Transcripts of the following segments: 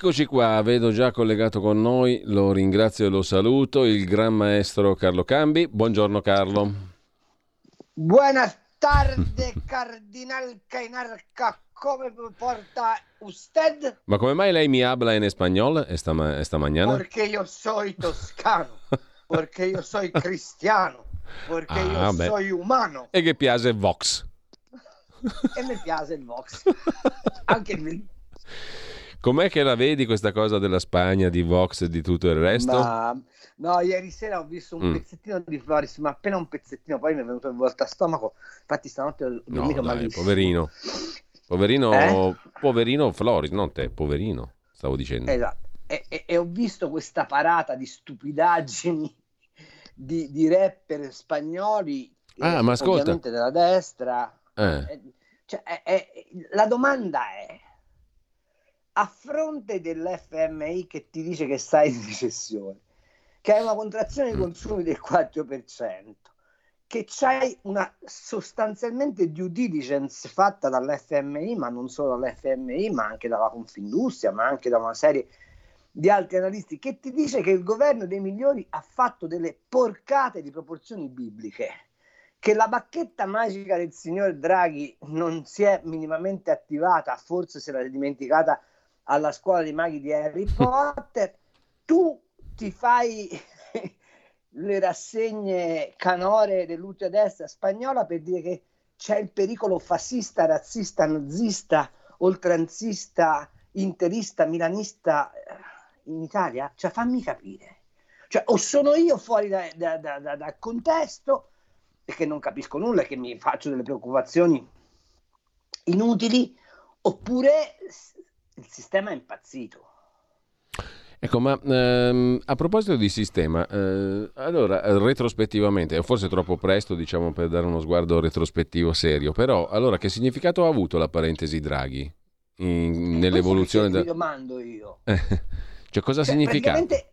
Eccoci qua, vedo già collegato con noi, lo ringrazio e lo saluto, il gran maestro Carlo Cambi. Buongiorno Carlo. Buenas tarde, Cardinal Cainarca, come porta usted? Ma come mai lei mi habla in español esta, esta mañana? Perché io soy toscano, perché io soy cristiano, perché ah, io beh. soy umano. E che piace Vox. e mi piace il Vox. Anche il Com'è che la vedi questa cosa della Spagna, di Vox e di tutto il resto? Ma, no, ieri sera ho visto un mm. pezzettino di Floris, ma appena un pezzettino, poi mi è venuto in volta a stomaco. Infatti stanotte ho dormito no, malissimo. Poverino. Poverino, eh? poverino Floris, non te, poverino, stavo dicendo. Esatto. E, e, e ho visto questa parata di stupidaggini di, di rapper spagnoli, ah, ma ascolta. ovviamente della destra. Eh. Eh, cioè, la domanda è a fronte dell'FMI che ti dice che stai in recessione, che hai una contrazione dei mm. consumi del 4%, che c'hai una sostanzialmente due diligence fatta dall'FMI, ma non solo dall'FMI, ma anche dalla Confindustria, ma anche da una serie di altri analisti, che ti dice che il governo dei migliori ha fatto delle porcate di proporzioni bibliche, che la bacchetta magica del signor Draghi non si è minimamente attivata, forse se l'ha dimenticata alla scuola dei maghi di Harry Potter, tu ti fai le rassegne canore dell'ultradestra spagnola per dire che c'è il pericolo fascista, razzista, nazista, oltranzista, interista, milanista eh, in Italia? Cioè fammi capire. Cioè, o sono io fuori da, da, da, dal contesto e che non capisco nulla che mi faccio delle preoccupazioni inutili, oppure il sistema è impazzito. Ecco, ma ehm, a proposito di sistema, eh, allora retrospettivamente, è forse troppo presto diciamo per dare uno sguardo retrospettivo serio, però allora che significato ha avuto la parentesi Draghi in, eh, nell'evoluzione? Da... domando io. cioè cosa cioè, significa? Praticamente,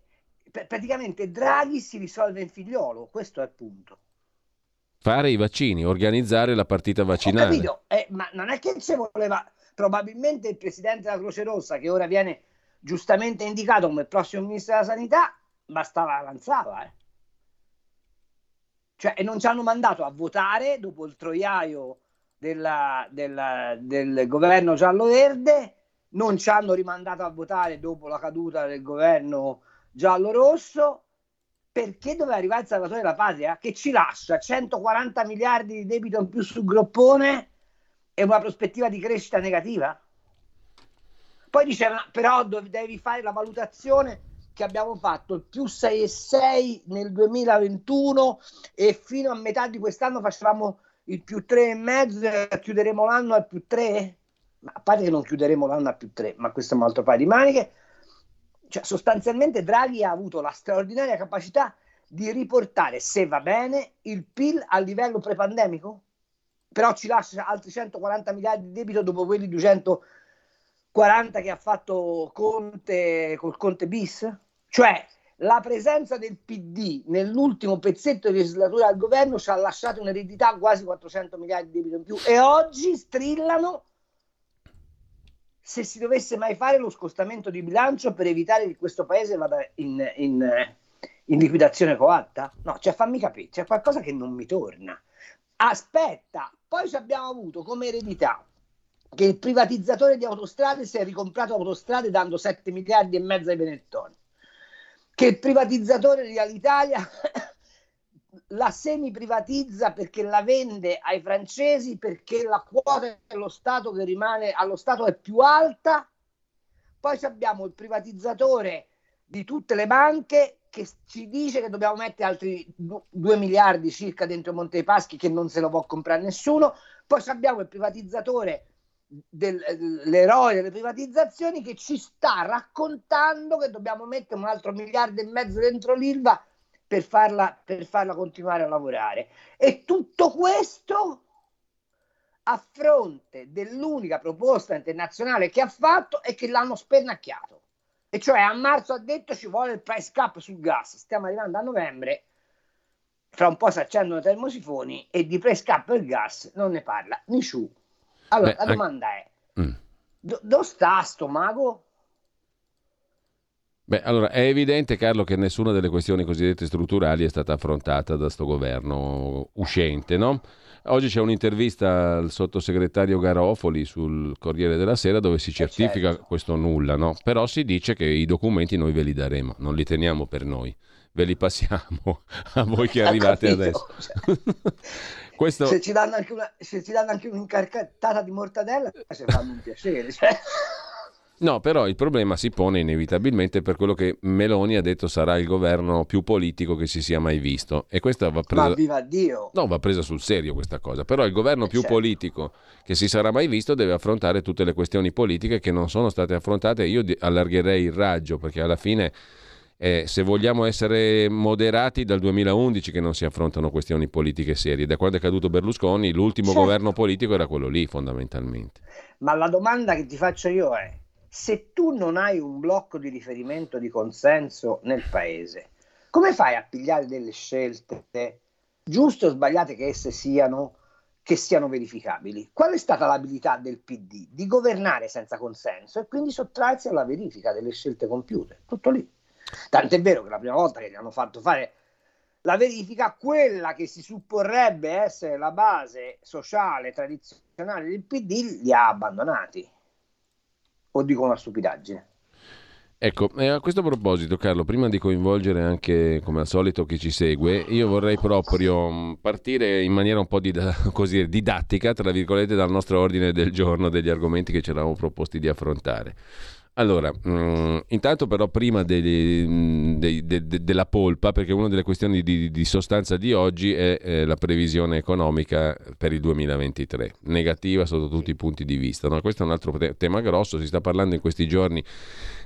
praticamente Draghi si risolve in figliolo, questo è il punto. Fare i vaccini, organizzare la partita vaccinale. Ho capito, eh, ma non è che ci voleva probabilmente il presidente della Croce Rossa, che ora viene giustamente indicato come prossimo ministro della sanità, bastava avanzava. Eh. Cioè, e non ci hanno mandato a votare dopo il troiaio della, della, del governo giallo-verde, non ci hanno rimandato a votare dopo la caduta del governo giallo-rosso, perché doveva arrivare il Salvatore della Patria che ci lascia 140 miliardi di debito in più sul groppone è una prospettiva di crescita negativa? Poi diceva, però devi fare la valutazione che abbiamo fatto il più 6,6 nel 2021 e fino a metà di quest'anno facevamo il più 3,5 e chiuderemo l'anno al più 3? Ma a parte che non chiuderemo l'anno al più 3, ma questo è un altro paio di maniche. Cioè, sostanzialmente Draghi ha avuto la straordinaria capacità di riportare, se va bene, il PIL al livello prepandemico? Però ci lascia altri 140 miliardi di debito dopo quelli 240 che ha fatto Conte col Conte bis? Cioè la presenza del PD nell'ultimo pezzetto di legislatura al governo ci ha lasciato un'eredità quasi 400 miliardi di debito in più e oggi strillano se si dovesse mai fare lo scostamento di bilancio per evitare che questo paese vada in, in, in liquidazione coatta? No, cioè fammi capire, c'è qualcosa che non mi torna. Aspetta, poi abbiamo avuto come eredità che il privatizzatore di autostrade si è ricomprato autostrade dando 7 miliardi e mezzo ai Benettoni, che il privatizzatore di Alitalia la semi privatizza perché la vende ai francesi perché la quota dello Stato che rimane allo Stato è più alta. Poi abbiamo il privatizzatore di tutte le banche che ci dice che dobbiamo mettere altri 2 miliardi circa dentro Monte Paschi che non se lo può comprare nessuno. Poi abbiamo il privatizzatore dell'eroe delle privatizzazioni che ci sta raccontando che dobbiamo mettere un altro miliardo e mezzo dentro l'ILVA per farla, per farla continuare a lavorare. E tutto questo a fronte dell'unica proposta internazionale che ha fatto e che l'hanno spennacchiato. E cioè a marzo ha detto ci vuole il price cap sul gas, stiamo arrivando a novembre, fra un po' si accendono i termosifoni e di price cap per gas non ne parla nessuno. Allora Beh, la domanda è, mm. do, dove sta sto mago? Beh, allora è evidente, Carlo, che nessuna delle questioni cosiddette strutturali è stata affrontata da sto governo uscente, no? Oggi c'è un'intervista al sottosegretario Garofoli sul Corriere della Sera dove si eh, certifica certo. questo nulla, no? Però si dice che i documenti noi ve li daremo, non li teniamo per noi, ve li passiamo a voi che arrivate adesso. Cioè, questo... se, ci danno anche una, se ci danno anche un'incartata di mortadella, ci fanno un piacere. Cioè. No, però il problema si pone inevitabilmente per quello che Meloni ha detto sarà il governo più politico che si sia mai visto. E questa va presa... Ma viva Dio! No, va presa sul serio questa cosa. Però il governo più certo. politico che si sarà mai visto deve affrontare tutte le questioni politiche che non sono state affrontate. Io allargherei il raggio perché alla fine... Eh, se vogliamo essere moderati dal 2011 che non si affrontano questioni politiche serie, da quando è caduto Berlusconi l'ultimo certo. governo politico era quello lì fondamentalmente. Ma la domanda che ti faccio io è, se tu non hai un blocco di riferimento di consenso nel paese, come fai a pigliare delle scelte, giuste o sbagliate che esse siano, che siano verificabili? Qual è stata l'abilità del PD? Di governare senza consenso e quindi sottrarsi alla verifica delle scelte compiute. Tutto lì. Tant'è vero che la prima volta che gli hanno fatto fare la verifica, quella che si supporrebbe essere la base sociale tradizionale del PD, li ha abbandonati o dico una stupidaggine? Ecco, e a questo proposito Carlo, prima di coinvolgere anche come al solito chi ci segue, io vorrei proprio mm, partire in maniera un po' di, così, didattica, tra virgolette, dal nostro ordine del giorno degli argomenti che ci eravamo proposti di affrontare. Allora, mh, mm, intanto però prima de, mm, de, de, della polpa, perché una delle questioni di, di sostanza di oggi è eh, la previsione economica per il 2023, negativa sotto tutti i punti di vista. No? Questo è un altro te- tema grosso, si sta parlando in questi giorni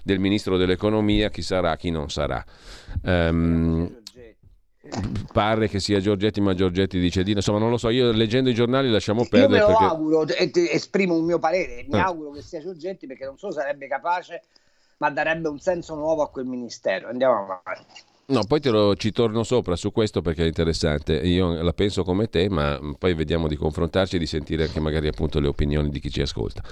del ministro dell'economia, chi sarà, chi non sarà. Um, pare che sia Giorgetti, ma Giorgetti dice di insomma non lo so, io leggendo i giornali lasciamo perdere. Io me lo perché... auguro, esprimo un mio parere, mi eh. auguro che sia Giorgetti perché non solo sarebbe capace, ma darebbe un senso nuovo a quel ministero. Andiamo avanti. No, poi lo, ci torno sopra su questo perché è interessante. Io la penso come te, ma poi vediamo di confrontarci e di sentire anche magari appunto le opinioni di chi ci ascolta.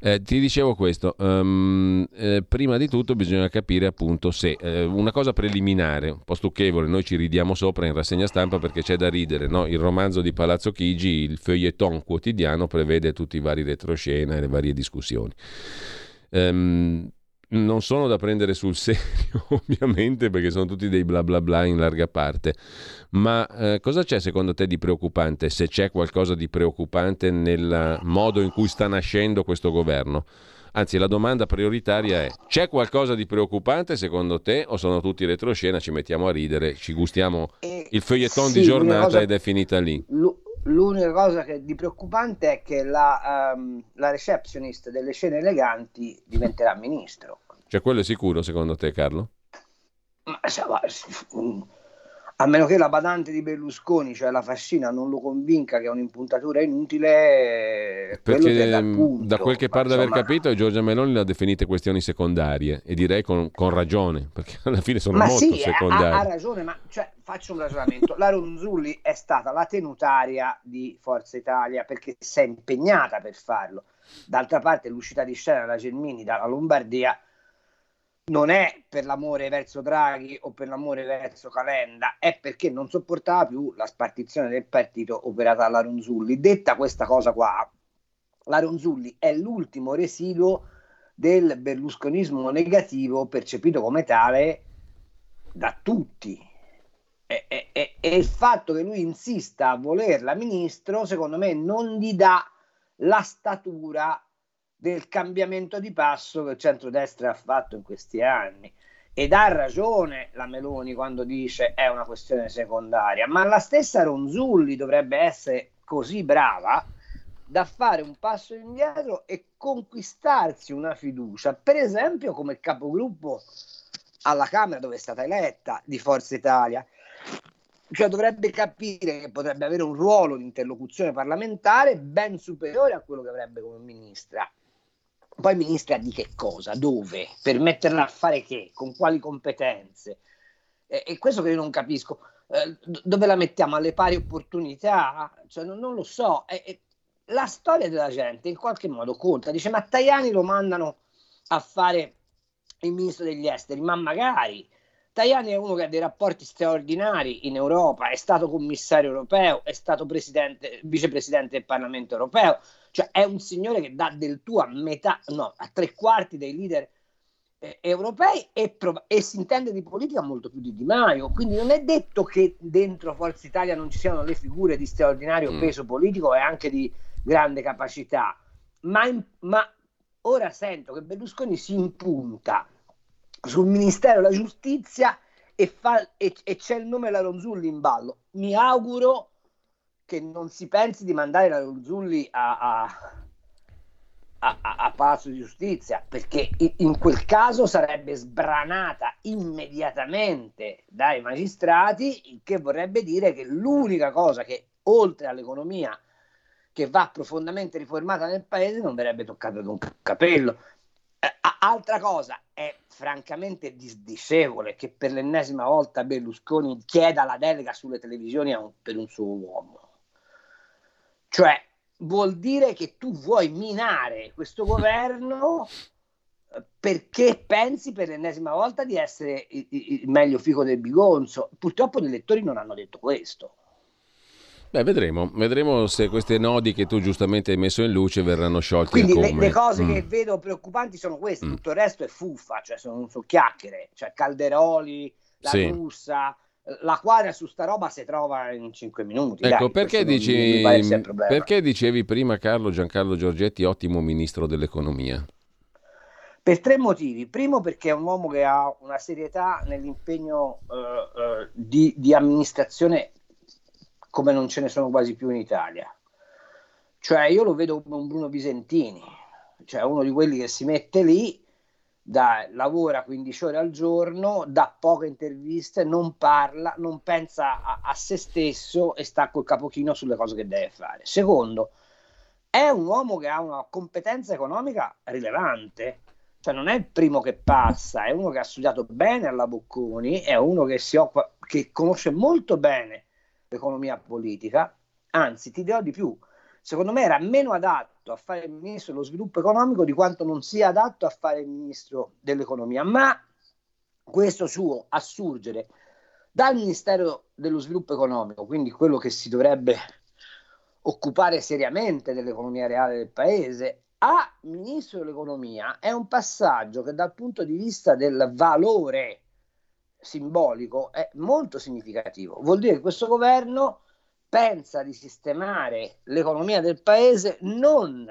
Eh, ti dicevo questo, um, eh, prima di tutto bisogna capire appunto se eh, una cosa preliminare, un po' stucchevole, noi ci ridiamo sopra in rassegna stampa perché c'è da ridere, no? il romanzo di Palazzo Chigi, il feuilleton quotidiano prevede tutti i vari retroscena e le varie discussioni. Um, non sono da prendere sul serio, ovviamente, perché sono tutti dei bla bla bla in larga parte. Ma eh, cosa c'è secondo te di preoccupante, se c'è qualcosa di preoccupante nel modo in cui sta nascendo questo governo? Anzi, la domanda prioritaria è: c'è qualcosa di preoccupante secondo te o sono tutti retroscena, ci mettiamo a ridere, ci gustiamo eh, il feuilleton sì, di giornata cosa, ed è finita lì? L'unica cosa che di preoccupante è che la, um, la receptionist delle scene eleganti diventerà ministro. Cioè, quello è sicuro secondo te, Carlo? Ma, a meno che la badante di Berlusconi, cioè la fascina, non lo convinca che è un'impuntatura inutile, perché punto, da quel che pare di aver capito, Giorgia Meloni le ha definite questioni secondarie e direi con, con ragione, perché alla fine sono ma molto sì, secondarie. Ha, ha ragione, ma cioè, faccio un ragionamento. La Ronzulli è stata la tenutaria di Forza Italia perché si è impegnata per farlo. D'altra parte, l'uscita di scena della Gelmini dalla Lombardia non è per l'amore verso Draghi o per l'amore verso Calenda, è perché non sopportava più la spartizione del partito operata dalla Ronzulli. Detta questa cosa qua, la Ronzulli è l'ultimo residuo del berlusconismo negativo percepito come tale da tutti. E, e, e, il fatto che lui insista a volerla ministro, secondo me, non gli dà la statura del cambiamento di passo che il centrodestra ha fatto in questi anni. Ed ha ragione la Meloni quando dice è una questione secondaria, ma la stessa Ronzulli dovrebbe essere così brava da fare un passo indietro e conquistarsi una fiducia, per esempio come capogruppo alla Camera dove è stata eletta di Forza Italia. Cioè dovrebbe capire che potrebbe avere un ruolo di interlocuzione parlamentare ben superiore a quello che avrebbe come ministra. Poi ministra di che cosa? Dove? Per metterla a fare che? Con quali competenze? E, e questo che io non capisco. Eh, dove la mettiamo? Alle pari opportunità? Cioè, non, non lo so. E, e la storia della gente in qualche modo conta. Dice, ma Tajani lo mandano a fare il ministro degli esteri, ma magari. Tajani è uno che ha dei rapporti straordinari in Europa, è stato commissario europeo, è stato vicepresidente del Parlamento europeo, cioè è un signore che dà del tuo a metà, no, a tre quarti dei leader eh, europei e, prov- e, si intende di politica molto più di Di Maio. Quindi non è detto che dentro Forza Italia non ci siano le figure di straordinario mm. peso politico e anche di grande capacità, ma, in, ma ora sento che Berlusconi si impunta sul Ministero della Giustizia e, fa, e, e c'è il nome della Ronzulli in ballo. Mi auguro che non si pensi di mandare la Ronzulli a, a, a, a Palazzo di Giustizia, perché in quel caso sarebbe sbranata immediatamente dai magistrati, il che vorrebbe dire che l'unica cosa che oltre all'economia che va profondamente riformata nel paese non verrebbe toccata da un capello. Eh, altra cosa, è francamente disdicevole che per l'ennesima volta Berlusconi chieda la delega sulle televisioni un, per un suo uomo. Cioè, vuol dire che tu vuoi minare questo governo perché pensi per l'ennesima volta di essere il, il meglio fico del bigonzo. Purtroppo gli elettori non hanno detto questo. Beh, vedremo. vedremo se queste nodi che tu giustamente hai messo in luce verranno sciolti. Quindi le, le, cose mm. che vedo preoccupanti sono queste, mm. tutto il resto è fuffa, cioè sono, sono chiacchiere, cioè Calderoli, la sì. russa, la quadra su sta roba si trova in 5 minuti. Ecco, Dai, perché, dici, perché dicevi prima Carlo Giancarlo Giorgetti ottimo ministro dell'economia? Per tre motivi. Primo perché è un uomo che ha una serietà nell'impegno uh, uh, di, di amministrazione come non ce ne sono quasi più in Italia. Cioè io lo vedo come un Bruno Visentini, cioè uno di quelli che si mette lì, da, lavora 15 ore al giorno, dà poche interviste, non parla, non pensa a, a se stesso e sta col capochino sulle cose che deve fare. Secondo, è un uomo che ha una competenza economica rilevante, cioè non è il primo che passa, è uno che ha studiato bene alla Bocconi, è uno che, si occupa, che conosce molto bene l'economia politica, anzi ti dirò di più, secondo me era meno adatto a fare il ministro dello sviluppo economico di quanto non sia adatto a fare il ministro dell'economia, ma questo suo assurgere dal Ministero dello sviluppo economico, quindi quello che si dovrebbe occupare seriamente dell'economia reale del paese, a ministro dell'economia è un passaggio che dal punto di vista del valore simbolico è molto significativo. Vuol dire che questo governo pensa di sistemare l'economia del paese non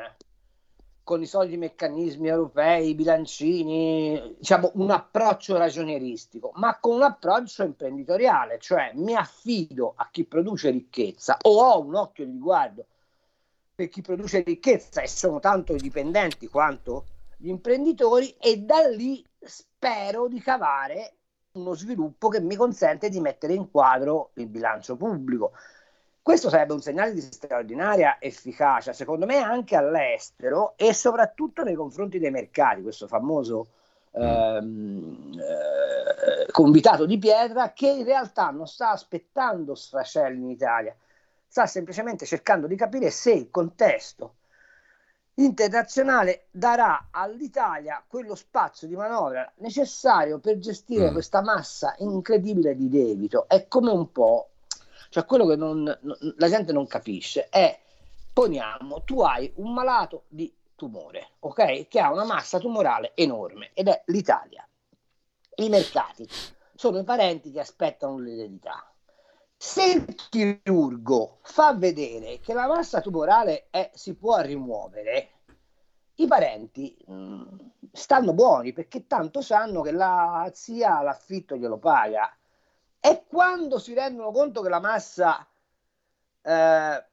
con i soliti meccanismi europei, i bilancini, diciamo un approccio ragionieristico, ma con un approccio imprenditoriale, cioè mi affido a chi produce ricchezza o ho un occhio di riguardo per chi produce ricchezza e sono tanto dipendenti quanto gli imprenditori e da lì spero di cavare uno sviluppo che mi consente di mettere in quadro il bilancio pubblico. Questo sarebbe un segnale di straordinaria efficacia, secondo me, anche all'estero e soprattutto nei confronti dei mercati, questo famoso ehm, eh, convitato di pietra che in realtà non sta aspettando sfracelli in Italia, sta semplicemente cercando di capire se il contesto internazionale darà all'Italia quello spazio di manovra necessario per gestire mm. questa massa incredibile di debito. È come un po', cioè quello che non, la gente non capisce è, poniamo, tu hai un malato di tumore, ok? Che ha una massa tumorale enorme ed è l'Italia. I mercati sono i parenti che aspettano l'eredità. Se il chirurgo fa vedere che la massa tumorale è, si può rimuovere, i parenti mh, mm, stanno buoni perché tanto sanno che la zia l'affitto glielo paga. E quando si rendono conto che la massa eh,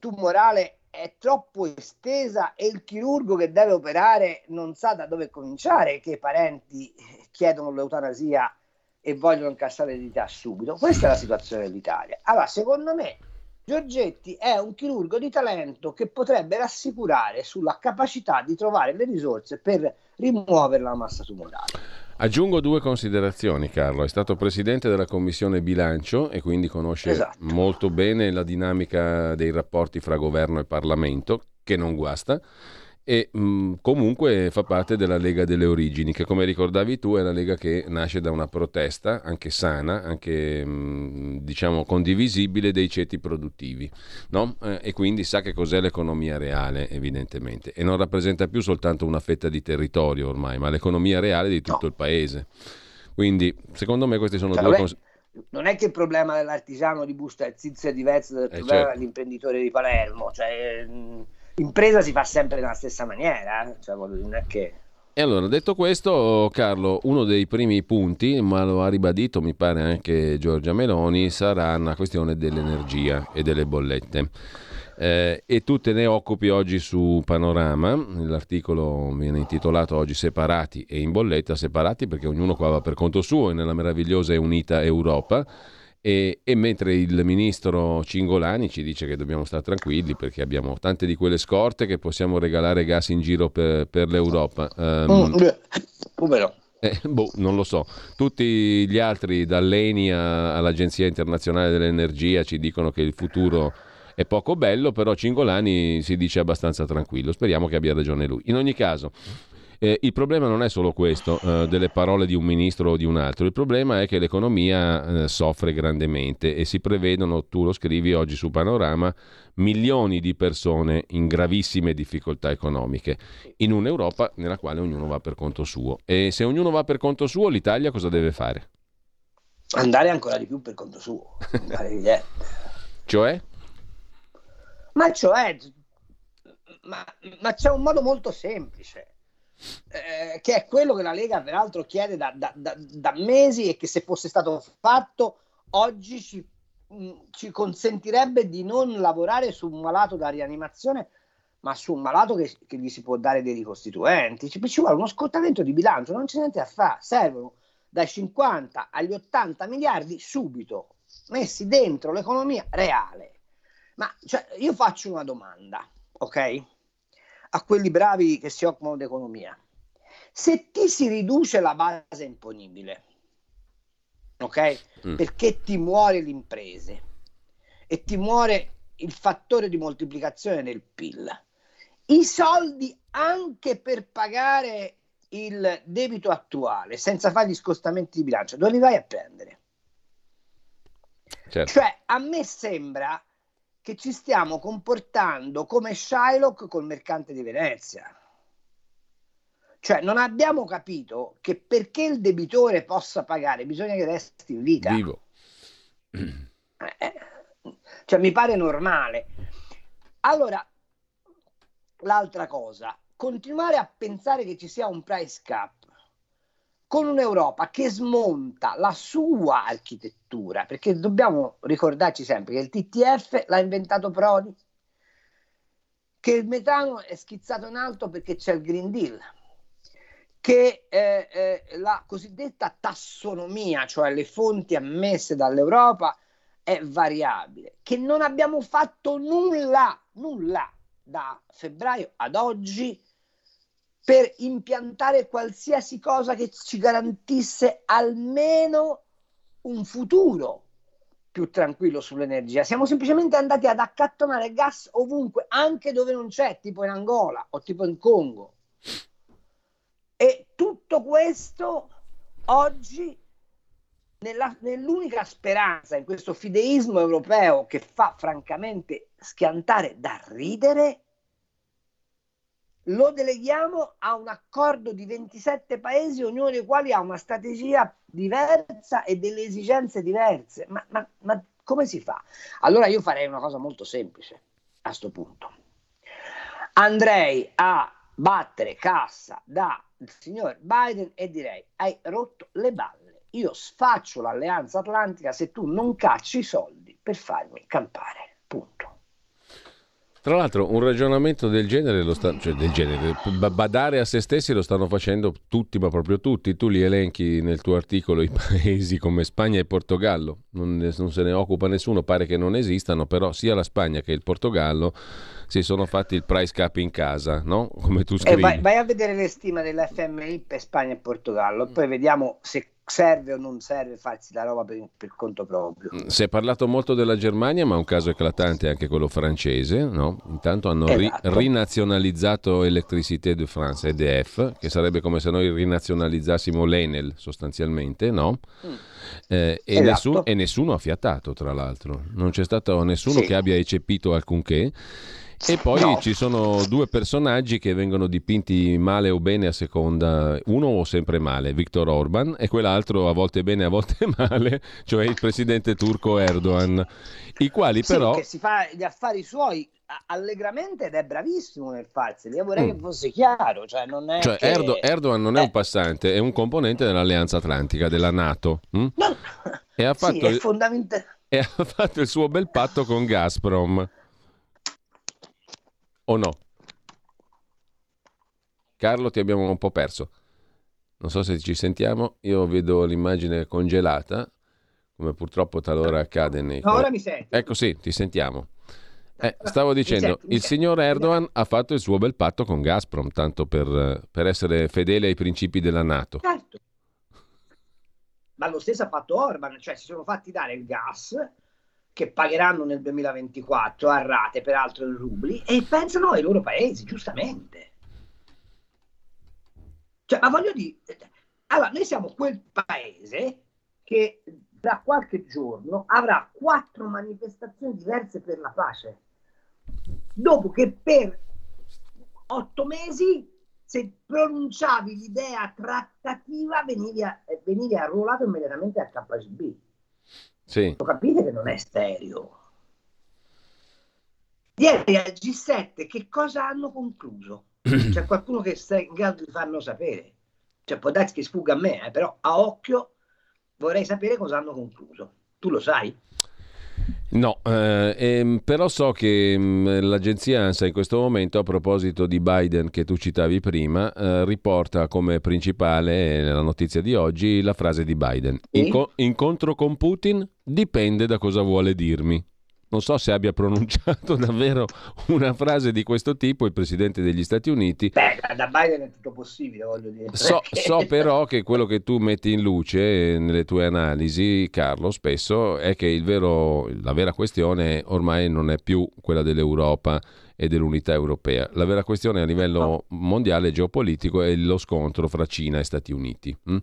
tumorale è troppo estesa e il chirurgo che deve operare non sa da dove cominciare, che i parenti chiedono l'eutanasia e vogliono incassare l'eredità subito. Questa è la situazione dell'Italia. Allora, secondo me, Giorgetti è un chirurgo di talento che potrebbe rassicurare sulla capacità di trovare le risorse per rimuovere la massa tumorale. Aggiungo due considerazioni, Carlo. È stato presidente della commissione bilancio e quindi conosce esatto. molto bene la dinamica dei rapporti fra governo e Parlamento, che non guasta e mh, mm, comunque fa parte della Lega delle Origini, che come ricordavi tu è la Lega che nasce da una protesta anche sana, anche mh, mm, diciamo condivisibile dei ceti produttivi, no? eh, e quindi sa che cos'è l'economia reale evidentemente e non rappresenta più soltanto una fetta di territorio ormai, ma l'economia reale di tutto no. il paese. Quindi secondo me questi sono cioè, due cose non è che il problema dell'artigiano di Busta e Zizia è diverso dal eh, problema certo. dell'imprenditore di Palermo, cioè, mm, impresa si fa sempre nella stessa maniera, eh? cioè, non è che... E allora, detto questo, Carlo, uno dei primi punti, ma lo ha ribadito mi pare anche Giorgia Meloni, sarà una questione dell'energia e delle bollette. Eh, e tu te ne occupi oggi su Panorama, l'articolo viene intitolato oggi Separati e in bolletta, separati perché ognuno qua va per conto suo e nella meravigliosa e unita Europa e, e, mentre il ministro Cingolani ci dice che dobbiamo stare tranquilli perché abbiamo tante di quelle scorte che possiamo regalare gas in giro per, per l'Europa. Um, mm, eh, boh, non lo so. Tutti gli altri, dall'ENI all'Agenzia internazionale dell'energia, ci dicono che il futuro è poco bello, però Cingolani si dice abbastanza tranquillo. Speriamo che abbia ragione lui. In ogni caso. Eh, il problema non è solo questo, eh, delle parole di un ministro o di un altro, il problema è che l'economia eh, soffre grandemente e si prevedono, tu lo scrivi oggi su Panorama, milioni di persone in gravissime difficoltà economiche, in un'Europa nella quale ognuno va per conto suo. E se ognuno va per conto suo, l'Italia cosa deve fare? Andare ancora di più per conto suo. cioè? Ma cioè, ma, ma c'è un modo molto semplice eh, che è quello che la Lega peraltro chiede da, da, da, da, mesi e che se fosse stato fatto oggi ci, mh, mm, ci, consentirebbe di non lavorare su un malato da rianimazione ma su un malato che, che gli si può dare dei ricostituenti. Ci, ci vuole uno scottamento di bilancio non c'è niente da fare. Servono dai 50 agli 80 miliardi subito messi dentro l'economia reale. Ma cioè, io faccio una domanda ok a quelli bravi che si occupano di economia. Se ti si riduce la base imponibile, ok? Mm. Perché ti muore l'impresa e ti muore il fattore di moltiplicazione del PIL. I soldi anche per pagare il debito attuale senza fare gli scostamenti di bilancio, dove li vai a prendere? Certo. Cioè, a me sembra che ci stiamo comportando come Shylock col mercante di Venezia. Cioè, non abbiamo capito che perché il debitore possa pagare bisogna che resti in vita. Vivo. Eh, cioè, mi pare normale. Allora, l'altra cosa, continuare a pensare che ci sia un price cap con un'Europa che smonta la sua architettura, perché dobbiamo ricordarci sempre che il TTF l'ha inventato Prodi, che il metano è schizzato in alto perché c'è il Green Deal, che eh, eh, la cosiddetta tassonomia, cioè le fonti ammesse dall'Europa, è variabile, che non abbiamo fatto nulla, nulla da febbraio ad oggi per impiantare qualsiasi cosa che ci garantisse almeno un futuro più tranquillo sull'energia. Siamo semplicemente andati ad accattonare gas ovunque, anche dove non c'è, tipo in Angola o tipo in Congo. E tutto questo oggi, nella, nell'unica speranza, in questo fideismo europeo che fa francamente schiantare da ridere, lo deleghiamo a un accordo di 27 paesi, ognuno dei quali ha una strategia diversa e delle esigenze diverse. Ma, ma, ma Come si fa? Allora io farei una cosa molto semplice a questo punto. Andrei a battere cassa dal signor Biden e direi hai rotto le balle. Io sfaccio l'alleanza atlantica se tu non cacci i soldi per farmi campare. Tra l'altro un ragionamento del genere, lo sta, cioè del genere, badare a se stessi lo stanno facendo tutti, ma proprio tutti. Tu li elenchi nel tuo articolo i paesi come Spagna e Portogallo, non, non se ne occupa nessuno, pare che non esistano, però sia la Spagna che il Portogallo si sono fatti il price cap in casa, no? Come tu scrivi. Eh, vai, vai, a vedere le stime dell'FMI per Spagna e Portogallo, poi vediamo se serve o non serve farsi la roba per, per, conto proprio. Mm, si è parlato molto della Germania, ma un caso eclatante è anche quello francese. No? Intanto hanno esatto. ri- rinazionalizzato Electricité de France, EDF, che sarebbe come se noi rinazionalizzassimo l'Enel sostanzialmente, no? Mm. Eh, e, esatto. nessuno, e, nessuno, ha fiatato, tra l'altro. Non c'è stato nessuno sì. che abbia eccepito alcunché. E poi no. ci sono due personaggi che vengono dipinti male o bene a seconda, uno o sempre male, Viktor Orban, e quell'altro a volte bene, a volte male, cioè il presidente turco Erdogan, i quali sì, però... che si fa gli affari suoi allegramente ed è bravissimo nel farseli. Io vorrei mm. che fosse chiaro. Cioè, non è cioè che... Erdo, Erdogan non è un eh. passante, è un componente dell'Alleanza Atlantica, della Nato. Hm? No. E, ha fatto sì, il... fondamental... e ha fatto il suo bel patto con Gazprom. O no? Carlo, ti abbiamo un po' perso. Non so se ci sentiamo, io vedo l'immagine congelata, come purtroppo talora accade nei... No, ora mi senti. Ecco sì, ti sentiamo. Eh, stavo dicendo, il signor Erdogan ha fatto il suo bel patto con Gazprom, tanto per, per essere fedele ai principi della Nato. Certo. Ma lo stesso ha fatto Orban, cioè si sono fatti dare il gas che pagheranno nel 2024 a rate, peraltro in rubli, e pensano ai loro paesi, giustamente. Cioè, ma voglio dire, allora, noi siamo quel paese che tra qualche giorno avrà quattro manifestazioni diverse per la pace, dopo che per otto mesi se pronunciavi l'idea trattativa venivi, venivi arruolato immediatamente al KGB. Sì. Lo capite che non è stereo. Ieri al G7 che cosa hanno concluso? C'è qualcuno che sta in grado di farlo sapere. Cioè, può darsi che sfugga a me, eh, però a occhio vorrei sapere cosa hanno concluso. Tu lo sai? No, eh, ehm, però so che mh, mm, l'agenzia ANSA in questo momento, a proposito di Biden che tu citavi prima, eh, riporta come principale nella notizia di oggi la frase di Biden. Inco- incontro con Putin dipende da cosa vuole dirmi. Non so se abbia pronunciato davvero una frase di questo tipo il Presidente degli Stati Uniti. Beh, da Biden è tutto possibile, voglio dire. So, so però che quello che tu metti in luce nelle tue analisi, Carlo, spesso è che vero, la vera questione ormai non è più quella dell'Europa e dell'unità europea. La vera questione a livello mondiale geopolitico è lo scontro fra Cina e Stati Uniti. Hm?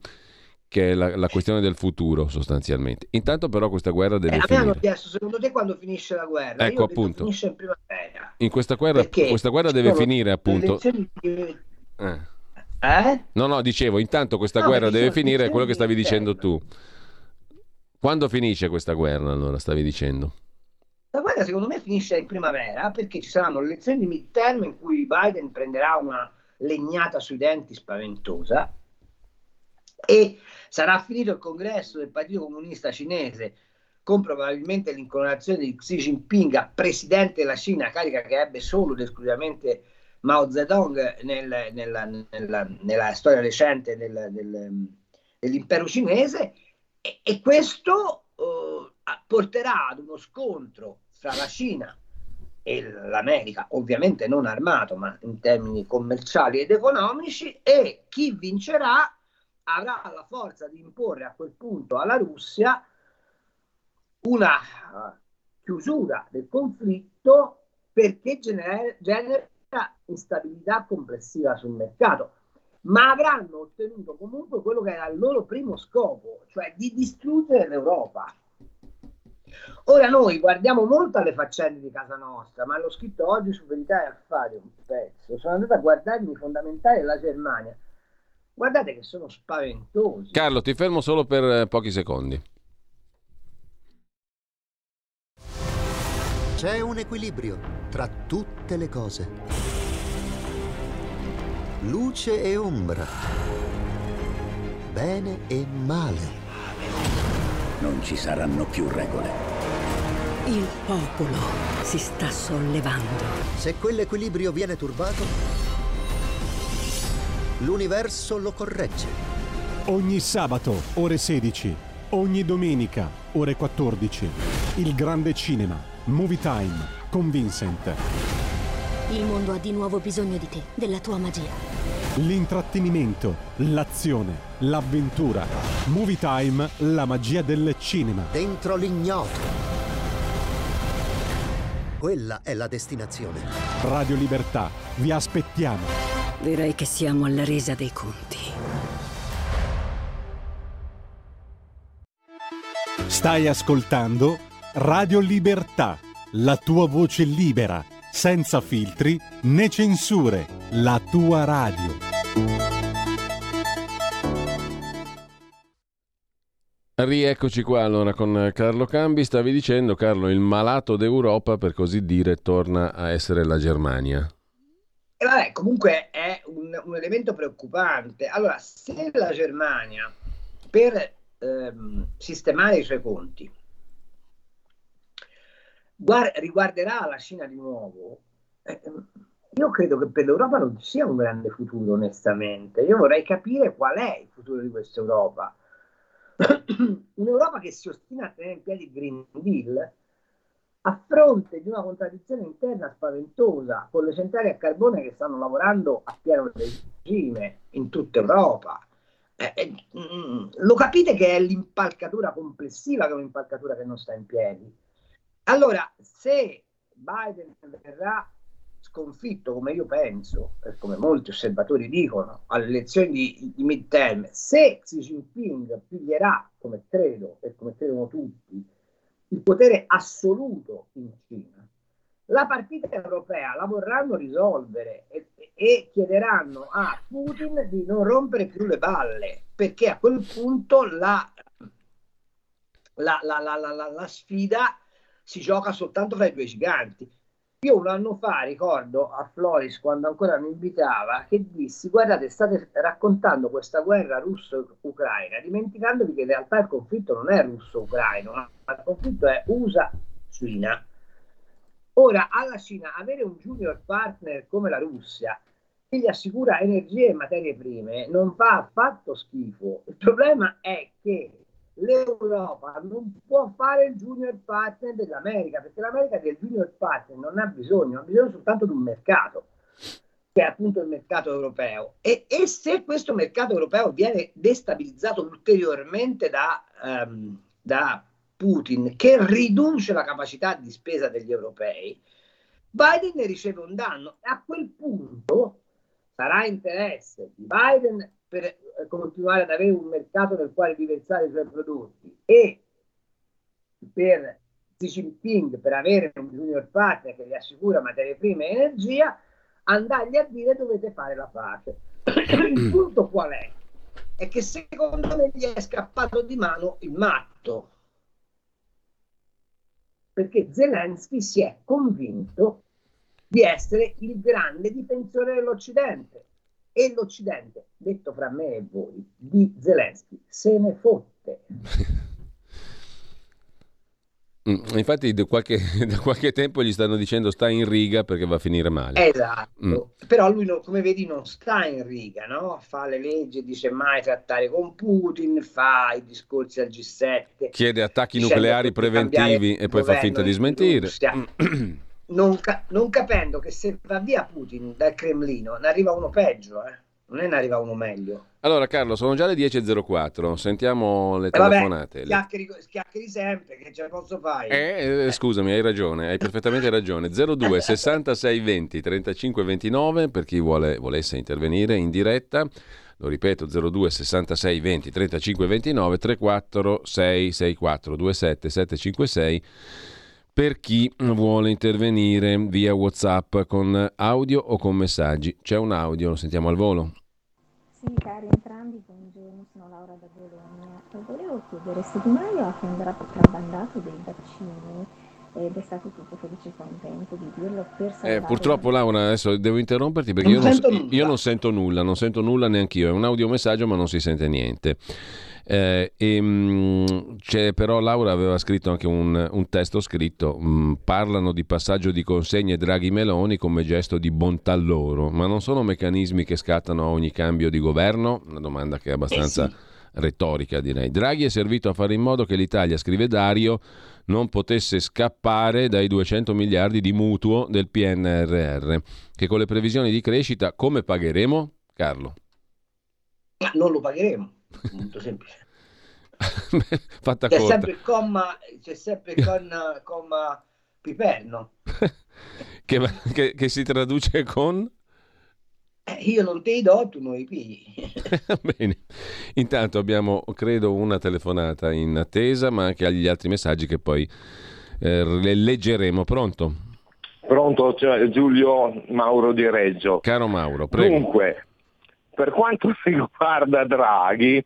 Che è la, la, questione del futuro sostanzialmente. Intanto però questa guerra deve eh, finire. hanno chiesto secondo te quando finisce la guerra? Ecco appunto. Finisce in primavera. In questa guerra, questa guerra deve finire appunto. Di... Eh. Eh? No, no, dicevo, intanto questa no, guerra deve finire, è quello che stavi dicendo tu. Quando finisce questa guerra, allora, stavi dicendo? La guerra secondo me finisce in primavera perché ci saranno le elezioni di midterm in cui Biden prenderà una legnata sui denti spaventosa e sarà finito il congresso del Partito Comunista Cinese con probabilmente l'incoronazione di Xi Jinping a presidente della Cina, carica che ebbe solo ed esclusivamente Mao Zedong nel, nella, nella, nella, storia recente del, del, dell'impero cinese. E, e questo uh, porterà ad uno scontro tra la Cina e l'America, ovviamente non armato, ma in termini commerciali ed economici, e chi vincerà avrà la forza di imporre a quel punto alla Russia una uh, chiusura del conflitto perché genera, genera instabilità complessiva sul mercato. Ma avranno ottenuto comunque quello che era il loro primo scopo, cioè di distruggere l'Europa. Ora noi guardiamo molto alle faccende di casa nostra, ma l'ho scritto oggi su Verità e Affari un pezzo. Sono andato a guardare i fondamentali della Germania Guardate che sono spaventosi. Carlo, ti fermo solo per eh, pochi secondi. C'è un equilibrio tra tutte le cose. Luce e ombra. Bene e male. Non ci saranno più regole. Il popolo si sta sollevando. Se quell'equilibrio viene turbato, l'universo lo corregge. Ogni sabato, ore 16. Ogni domenica, ore 14. Il grande cinema Movie Time con Vincent. Il mondo ha di nuovo bisogno di te, della tua magia. L'intrattenimento, l'azione, l'avventura. Movie Time, la magia del cinema. Dentro l'ignoto. Quella è la destinazione. Radio Libertà, vi aspettiamo. Direi che siamo alla resa dei conti. Stai ascoltando Radio Libertà, la tua voce libera, senza filtri né censure, la tua radio. Rieccoci qua allora con Carlo Cambi. Stavi dicendo, Carlo, il malato d'Europa, per così dire, torna a essere la Germania. E vabbè, comunque è un, un elemento preoccupante. Allora, se la Germania, per ehm, sistemare i suoi conti, guard- riguarderà la Cina di nuovo, eh, io credo che per l'Europa non sia un grande futuro, onestamente. Io vorrei capire qual è il futuro di questa Europa. Un'Europa che si ostina a tenere in piedi il Green Deal a fronte di una contraddizione interna spaventosa con le centrali a carbone che stanno lavorando a pieno regime in tutta Europa. Eh, eh, mm, lo capite che è l'impalcatura complessiva che è un'impalcatura che non sta in piedi. Allora, se Biden verrà sconfitto, come io penso, e come molti osservatori dicono, alle elezioni di, di midterm, se Xi Jinping piglierà, come credo e come credono tutti, il potere assoluto in Cina, la partita europea la vorranno risolvere e, e, chiederanno a Putin di non rompere più le balle, perché a quel punto la, la, la, la sfida si gioca soltanto fra i due giganti. Io un anno fa ricordo a Floris, quando ancora mi invitava, che dissi: Guardate, state raccontando questa guerra russo-ucraina, dimenticandovi che in realtà il conflitto non è russo-ucraino, ma il conflitto è USA-Cina. Ora, alla Cina avere un junior partner come la Russia che gli assicura energie e materie prime non fa affatto schifo. Il problema è che l'Europa non può fare il junior partner dell'America, perché l'America del junior partner non ha bisogno, ha bisogno soltanto di un mercato, che è appunto il mercato europeo. E, e se questo mercato europeo viene destabilizzato ulteriormente da, um, da Putin, che riduce la capacità di spesa degli europei, Biden ne riceve un danno. A quel punto sarà interesse di Biden per eh, continuare ad avere un mercato nel quale diversare i suoi prodotti e per Xi Jinping per avere un junior partner che gli assicura materie prime e energia, andargli a dire dovete fare la pace. Il punto qual è? È che secondo me gli è scappato di mano il matto. Perché Zelensky si è convinto di essere il grande difensore dell'Occidente e l'Occidente, detto fra me e voi, di Zelensky se ne fotte. Mm, infatti da qualche, da qualche, tempo gli stanno dicendo sta in riga perché va a finire male. Esatto, mm. però lui no, come vedi non sta in riga, no? fa le leggi, dice mai trattare con Putin, fa i discorsi al G7. Chiede attacchi nucleari preventivi e poi fa finta di smentire. non, ca- non, capendo che se va via Putin dal Cremlino ne arriva uno peggio, eh? non è ne arriva uno meglio. Allora Carlo, sono già le 10.04, sentiamo le telefonate. Eh vabbè, schiacchieri, schiacchieri, sempre, che ce la posso fare? Eh, eh, scusami, hai ragione, hai perfettamente ragione. 02 66 20 35 29 per chi vuole, volesse intervenire in diretta. Lo ripeto 02 66 20 35 29 34 664 27 756 per chi vuole intervenire via WhatsApp con audio o con messaggi. C'è un audio, lo sentiamo al volo. Sì, cari entrambi, buongiorno, sono Laura da Bologna. Volevo chiedere se Di Maio ha contrabbandato dei vaccini ed è stato tutto felice e contento di dirlo per eh, purtroppo Laura adesso devo interromperti perché non io, non, io, non, sento nulla non sento nulla neanche io è un audiomessaggio ma non si sente niente eh, e, mh, però Laura aveva scritto anche un, un testo scritto mh, parlano di passaggio di consegne Draghi Meloni come gesto di bontà loro ma non sono meccanismi che scattano ogni cambio di governo una domanda che è abbastanza eh sì retorica direi. Draghi è servito a fare in modo che l'Italia, scrive Dario, non potesse scappare dai 200 miliardi di mutuo del PNRR, che con le previsioni di crescita come pagheremo? Carlo. Non lo pagheremo, molto semplice. Fatta c'è corta. sempre il comma, c'è sempre con, comma piperno. che, che, che si traduce con? Eh, io non te li do, tu non li pigli. Bene, intanto abbiamo, credo, una telefonata in attesa, ma anche agli altri messaggi che poi eh, leggeremo. Pronto? Pronto, cioè Giulio Mauro di Reggio. Caro Mauro, prego. Dunque, per quanto riguarda Draghi,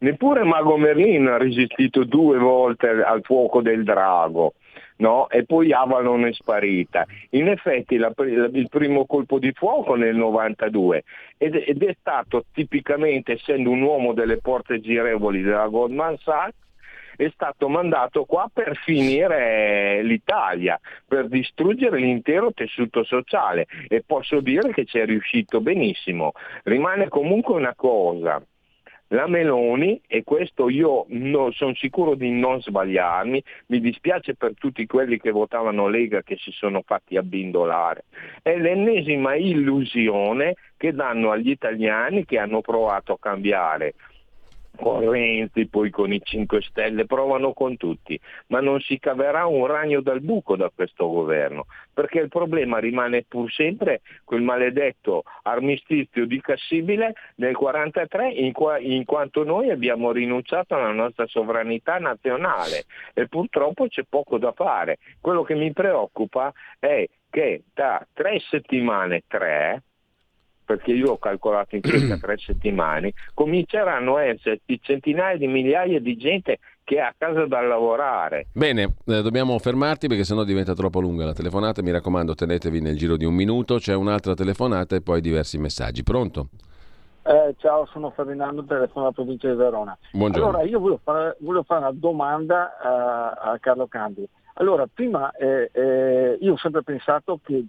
neppure Mago Merlino ha resistito due volte al fuoco del drago no? e poi Avalon è sparita. In effetti la, la, il primo colpo di fuoco nel 92 ed, ed è stato tipicamente, essendo un uomo delle porte girevoli della Goldman Sachs, è stato mandato qua per finire l'Italia, per distruggere l'intero tessuto sociale e posso dire che ci è riuscito benissimo. Rimane comunque una cosa, la Meloni, e questo io no, sono sicuro di non sbagliarmi, mi dispiace per tutti quelli che votavano Lega che si sono fatti abbindolare, è l'ennesima illusione che danno agli italiani che hanno provato a cambiare con Renzi, poi con i 5 Stelle, provano con tutti, ma non si caverà un ragno dal buco da questo governo, perché il problema rimane pur sempre quel maledetto armistizio di Cassibile nel 1943 in, qua, in quanto noi abbiamo rinunciato alla nostra sovranità nazionale e purtroppo c'è poco da fare. Quello che mi preoccupa è che da tre settimane, tre, perché io ho calcolato in circa tre settimane, cominceranno a esserci centinaia di migliaia di gente che è a casa da lavorare. Bene, eh, dobbiamo fermarti perché sennò diventa troppo lunga la telefonata. Mi raccomando, tenetevi nel giro di un minuto. C'è un'altra telefonata e poi diversi messaggi. Pronto? Eh, ciao, sono Ferdinando, telefono dalla provincia di Verona. Buongiorno. Allora, io volevo fare, volevo fare una domanda a, a Carlo Cambi. Allora, prima eh, eh, io ho sempre pensato che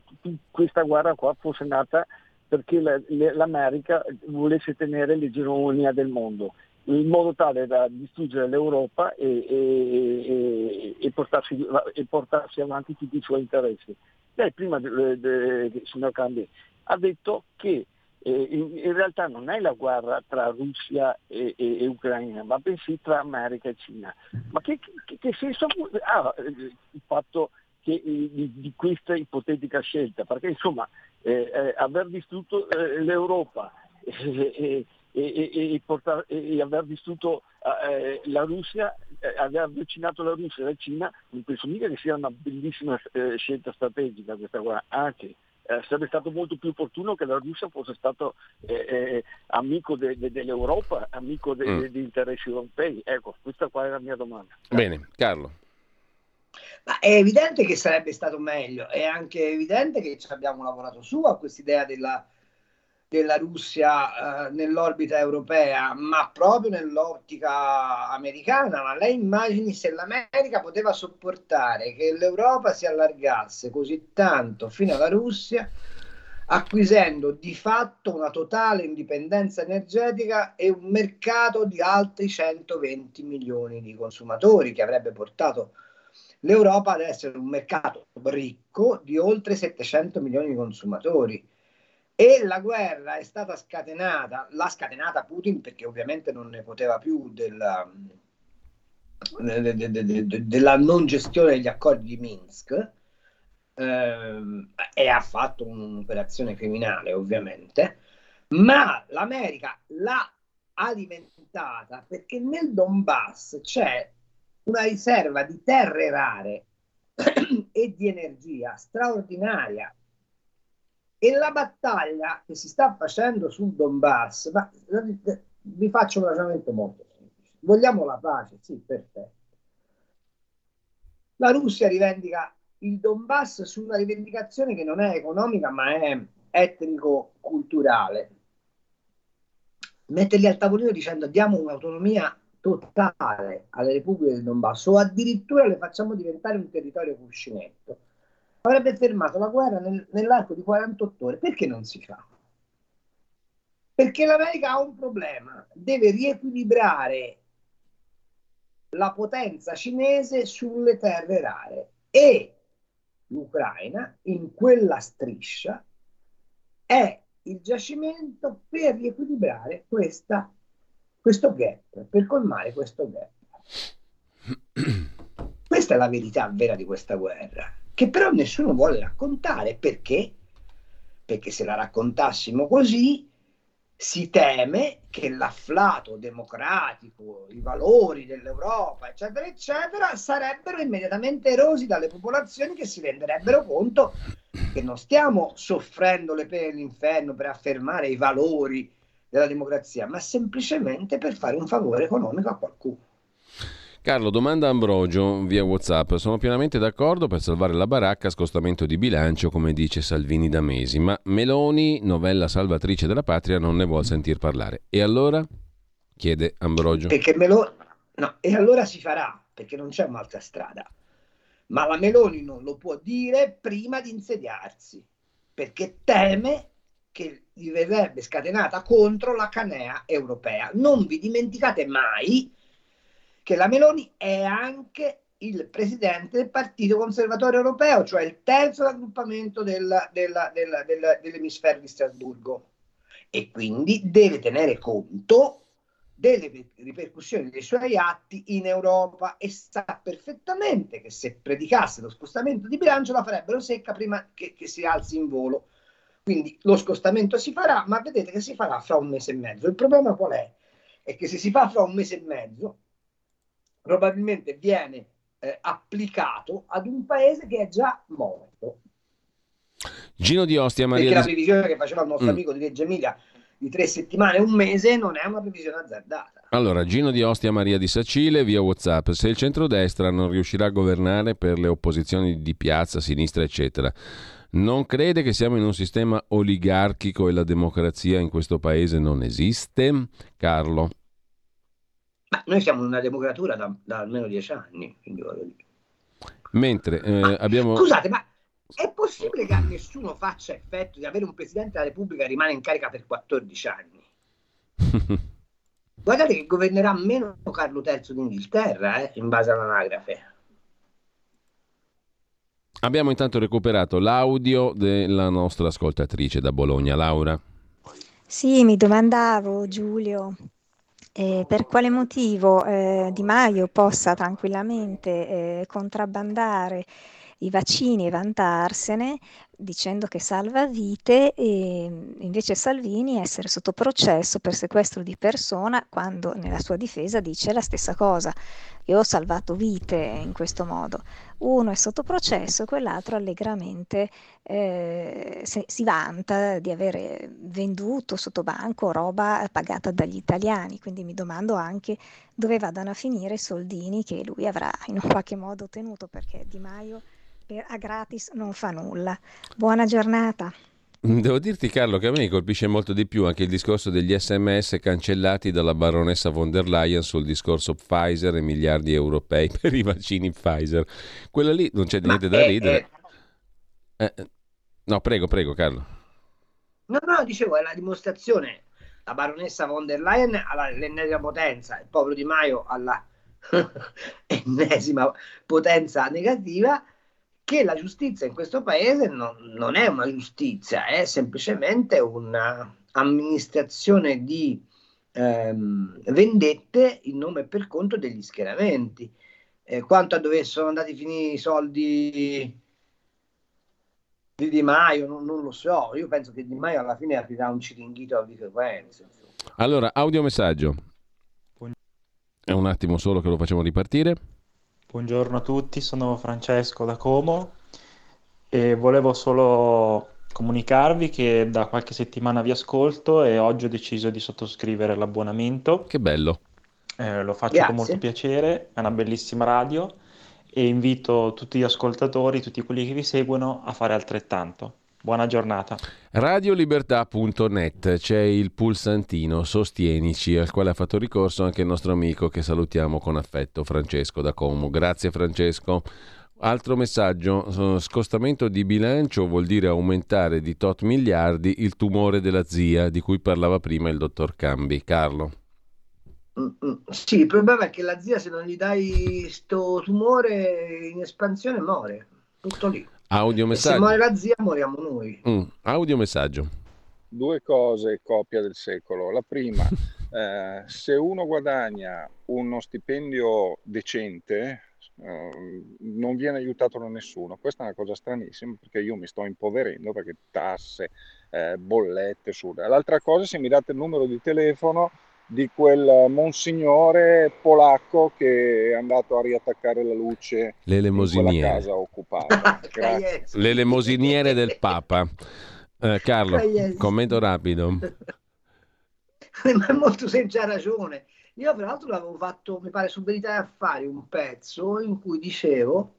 questa guerra qua fosse nata perché la, l'America volesse tenere l'egemonia del mondo in modo tale da distruggere l'Europa e, e, e, portarsi, e, portarsi, avanti tutti i suoi interessi. Lei prima, de, signor Cambi, ha detto che eh, in, in, realtà non è la guerra tra Russia e, Ucraina, ma bensì tra America e Cina. Ma che, che, che senso ha ah, il fatto che, eh, di, di, questa ipotetica scelta? Perché insomma eh, eh, aver distrutto eh, l'Europa e, portar, e, aver distrutto eh, la Russia, eh, aver avvicinato la Russia e la Cina, non penso mica che sia una bellissima eh, scelta strategica questa guerra, anche sarebbe stato molto più opportuno che la Russia fosse stato amico de, de, dell'Europa, amico de, mm. degli interessi europei. Ecco, questa qua è la mia domanda. Bene, Carlo. Ma è evidente che sarebbe stato meglio, è anche evidente che ci abbiamo lavorato su a quest'idea della, della Russia eh, nell'orbita europea, ma proprio nell'ottica americana. Ma lei immagini se l'America poteva sopportare che l'Europa si allargasse così tanto fino alla Russia, acquisendo di fatto una totale indipendenza energetica e un mercato di altri 120 milioni di consumatori che avrebbe portato l'Europa ad essere un mercato ricco di oltre 700 milioni di consumatori. E la guerra è stata scatenata, l'ha scatenata Putin perché ovviamente non ne poteva più della, de, de, de, della non gestione degli accordi di Minsk eh, e ha fatto un'operazione criminale ovviamente, ma l'America l'ha alimentata perché nel Donbass c'è una riserva di terre rare e di energia straordinaria. E la battaglia che si sta facendo sul Donbass, ma vi faccio un ragionamento molto semplice. Vogliamo la pace? Sì, perfetto. La Russia rivendica il Donbass su una rivendicazione che non è economica ma è etnico-culturale. Metterli al tavolino dicendo diamo un'autonomia totale alle repubbliche del Donbass o addirittura le facciamo diventare un territorio cuscinetto avrebbe fermato la guerra nel, nell'arco di 48 ore. Perché non si fa? Perché l'America ha un problema, deve riequilibrare la potenza cinese sulle terre rare e l'Ucraina in quella striscia è il giacimento per riequilibrare questa, questo gap, per colmare questo gap. Questa è la verità vera di questa guerra che però nessuno vuole raccontare. Perché? Perché se la raccontassimo così si teme che l'afflato democratico, i valori dell'Europa, eccetera, eccetera, sarebbero immediatamente erosi dalle popolazioni che si renderebbero conto che non stiamo soffrendo le pene dell'inferno per affermare i valori della democrazia, ma semplicemente per fare un favore economico a qualcuno. Carlo, domanda Ambrogio via WhatsApp. Sono pienamente d'accordo per salvare la baracca, scostamento di bilancio, come dice Salvini da mesi, ma Meloni, novella salvatrice della patria, non ne vuol sentir parlare. E allora? chiede Ambrogio. Perché Meloni... No, e allora si farà, perché non c'è un'altra strada. Ma la Meloni non lo può dire prima di insediarsi, perché teme che verrebbe scatenata contro la canea europea. Non vi dimenticate mai che la Meloni è anche il presidente del Partito Conservatore Europeo, cioè il terzo raggruppamento della, della, della, dell'emisfero di Strasburgo e quindi deve tenere conto delle ripercussioni dei suoi atti in Europa e sa perfettamente che se predicasse lo scostamento di bilancio la farebbero secca prima che, che si alzi in volo. Quindi lo scostamento si farà, ma vedete che si farà fra un mese e mezzo. Il problema qual è? È che se si fa fra un mese e mezzo, probabilmente viene eh, applicato ad un paese che è già morto. Gino di Ostia, Maria Perché la previsione che faceva il nostro mm. amico di Reggio Emilia di tre settimane, un mese, non è una previsione azzardata. Allora, Gino di Ostia, Maria di Sacile, via WhatsApp. Se il centrodestra non riuscirà a governare per le opposizioni di piazza, sinistra, eccetera, non crede che siamo in un sistema oligarchico e la democrazia in questo paese non esiste? Carlo. Ma noi siamo in una democratura da, da almeno dieci anni. Mentre eh, abbiamo... Scusate, ma è possibile che a nessuno faccia effetto di avere un Presidente della Repubblica che rimane in carica per 14 anni? Guardate che governerà meno Carlo III d'Inghilterra, eh, in base all'anagrafe. Abbiamo intanto recuperato l'audio della nostra ascoltatrice da Bologna, Laura. Sì, mi domandavo, Giulio, eh, per quale motivo eh, Di Maio possa tranquillamente eh, contrabbandare i vaccini e vantarsene dicendo che salva vite e invece Salvini essere sotto processo per sequestro di persona quando nella sua difesa dice la stessa cosa. Io ho salvato vite in questo modo. Uno è sotto processo e quell'altro allegramente eh, se, si vanta di aver venduto sotto banco roba pagata dagli italiani. Quindi mi domando anche dove vadano a finire i soldini che lui avrà in un qualche modo ottenuto perché Di Maio per, a gratis non fa nulla. Buona giornata. Devo dirti Carlo che a me colpisce molto di più anche il discorso degli sms cancellati dalla baronessa von der Leyen sul discorso Pfizer e miliardi europei per i vaccini Pfizer. Quella lì non c'è niente da ridere. Eh, eh, no, prego, prego Carlo. No, no, dicevo, è la dimostrazione. La baronessa von der Leyen all'ennesima potenza, il povero Di Maio alla ennesima potenza negativa che la giustizia in questo paese non, non è una giustizia, è semplicemente un'amministrazione di ehm, vendette in nome e per conto degli schieramenti. Eh, quanto a dove sono andati a finire i soldi di Di Maio, non, non, lo so. Io penso che Di Maio alla fine aprirà un ciringhito a di frequenze. Allora, audiomessaggio. È un attimo solo che lo facciamo ripartire. Buongiorno a tutti, sono Francesco da Como e volevo solo comunicarvi che da qualche settimana vi ascolto e oggi ho deciso di sottoscrivere l'abbonamento. Che bello. Eh, lo faccio Grazie. con molto piacere, è una bellissima radio e invito tutti gli ascoltatori, tutti quelli che vi seguono a fare altrettanto. Buona giornata. Radiolibertà.net c'è il pulsantino Sostienici al quale ha fatto ricorso anche il nostro amico che salutiamo con affetto Francesco da Como. Grazie Francesco. Altro messaggio, scostamento di bilancio vuol dire aumentare di tot miliardi il tumore della zia di cui parlava prima il dottor Cambi. Carlo. Mm, mm. Sì, il problema è che la zia se non gli dai sto tumore in espansione muore, tutto lì. Audio messaggio. se muore la zia moriamo noi. Mm. Audio messaggio. Due cose, coppia del secolo. La prima, eh, se uno guadagna uno stipendio decente, eh, non viene aiutato da nessuno. Questa è una cosa stranissima perché io mi sto impoverendo perché tasse, eh, bollette, su. L'altra cosa, se mi date il numero di telefono di quel monsignore polacco che è andato a riattaccare la luce in casa occupata. Le lemosiniere del Papa. Eh, Carlo, commento rapido. Ma è molto senza ragione. Io tra l'altro l'avevo fatto, mi pare, su Verità e Affari un pezzo in cui dicevo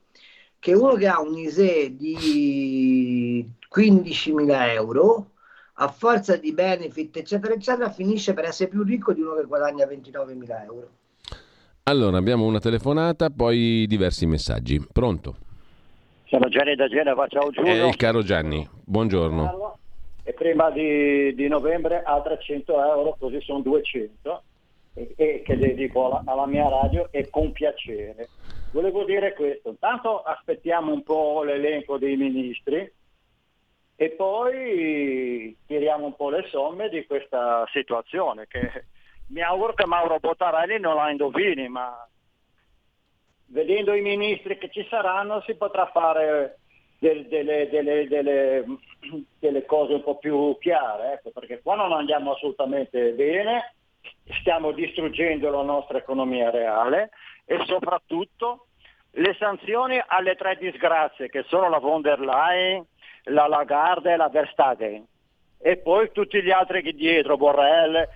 che uno che ha un ISE di 15.000 euro a forza di benefit, eccetera, eccetera, finisce per essere più ricco di uno che guadagna 29.000 euro. Allora, abbiamo una telefonata, poi diversi messaggi. Pronto? Sono Gianni da Genova, ciao Giulio. Eh, caro Gianni, buongiorno. E prima di, di novembre altre 100 euro, così sono 200, e, e che dedico alla, alla mia radio e con piacere. Volevo dire questo, intanto aspettiamo un po' l'elenco dei ministri, e poi tiriamo un po' le somme di questa situazione che mi auguro che Mauro Bottarelli non la indovini, ma vedendo i ministri che ci saranno si potrà fare del, delle, delle, delle, delle, cose un po' più chiare, ecco, perché qua non andiamo assolutamente bene, stiamo distruggendo la nostra economia reale e soprattutto le sanzioni alle tre disgrazie che sono la von der Leyen, la Lagarde e la Verstappen e poi tutti gli altri che dietro, Borrell,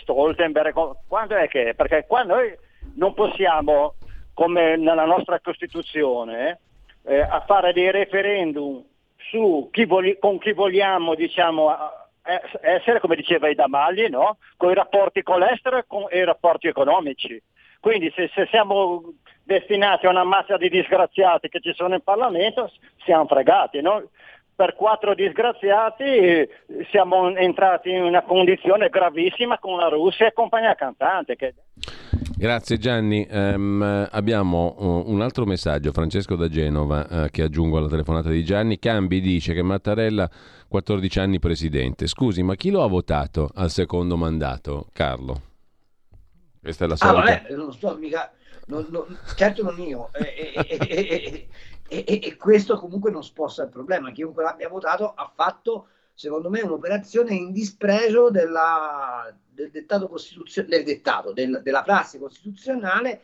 Stoltenberg, quando è che? Perché qua noi non possiamo, come nella nostra Costituzione, eh, a fare dei referendum su chi voli- con chi vogliamo diciamo, essere, come diceva Ida Magli, no? con i rapporti con l'estero e con i rapporti economici. Quindi se, se, siamo destinati a una massa di disgraziati che ci sono in Parlamento, siamo fregati. No? Per quattro disgraziati siamo entrati in una condizione gravissima con la Russia e compagnia cantante. Che... Grazie Gianni. Um, abbiamo uh, un altro messaggio, Francesco da Genova, uh, che aggiungo alla telefonata di Gianni. Cambi dice che Mattarella 14 anni presidente. Scusi, ma chi lo ha votato al secondo mandato? Carlo. Questa è la solita. Ah, vabbè, non sto mica... Non, non, certo non io. Eh, eh, eh, e, e, e, questo comunque non sposta il problema. Chiunque l'abbia votato ha fatto, secondo me, un'operazione in disprezzo della, del dettato costituzionale, del dettato, del, della prassi costituzionale,